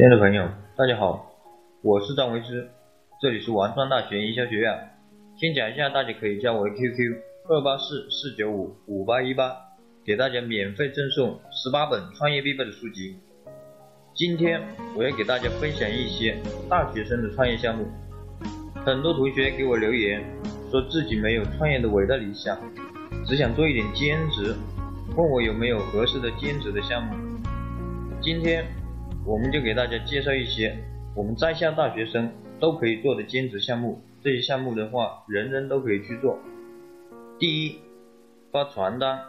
亲爱的朋友，大家好，我是张维之，这里是王庄大学营销学院。先讲一下，大家可以加我的 QQ 二八四四九五五八一八，给大家免费赠送十八本创业必备的书籍。今天我要给大家分享一些大学生的创业项目。很多同学给我留言，说自己没有创业的伟大理想，只想做一点兼职，问我有没有合适的兼职的项目。今天我们就给大家介绍一些我们在校大学生都可以做的兼职项目。这些项目的话，人人都可以去做。第一，发传单，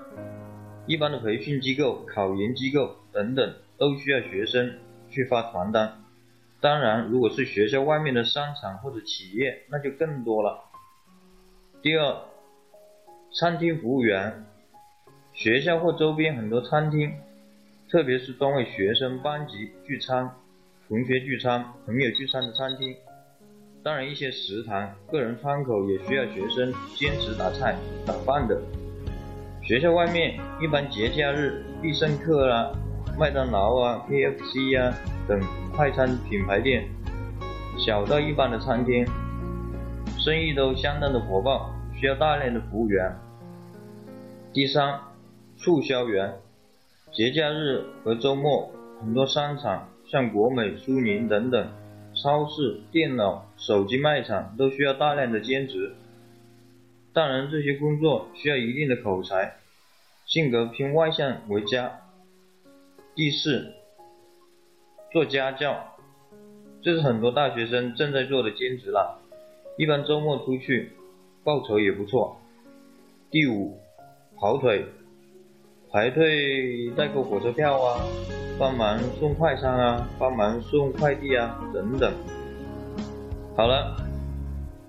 一般的培训机构、考研机构等等都需要学生去发传单。当然，如果是学校外面的商场或者企业，那就更多了。第二，餐厅服务员，学校或周边很多餐厅，特别是专为学生班级聚餐、同学聚餐、朋友聚餐的餐厅。当然，一些食堂、个人窗口也需要学生兼职打菜、打饭的。学校外面一般节假日、必胜客啊、麦当劳啊、KFC 啊等快餐品牌店，小到一般的餐厅，生意都相当的火爆，需要大量的服务员。第三，促销员，节假日和周末，很多商场像国美、苏宁等等。超市、电脑、手机卖场都需要大量的兼职，当然这些工作需要一定的口才，性格偏外向为佳。第四，做家教，这是很多大学生正在做的兼职了，一般周末出去，报酬也不错。第五，跑腿，排队代购火车票啊。帮忙送快餐啊，帮忙送快递啊，等等。好了，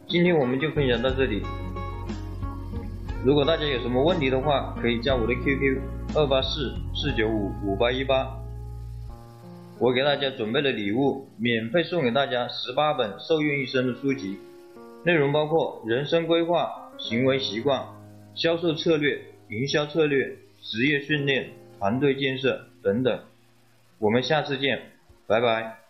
今天我们就分享到这里。如果大家有什么问题的话，可以加我的 QQ 二八四四九五五八一八。我给大家准备了礼物，免费送给大家十八本受用一生的书籍，内容包括人生规划、行为习惯、销售策略、营销策略、职业训练、团队建设等等。我们下次见，拜拜。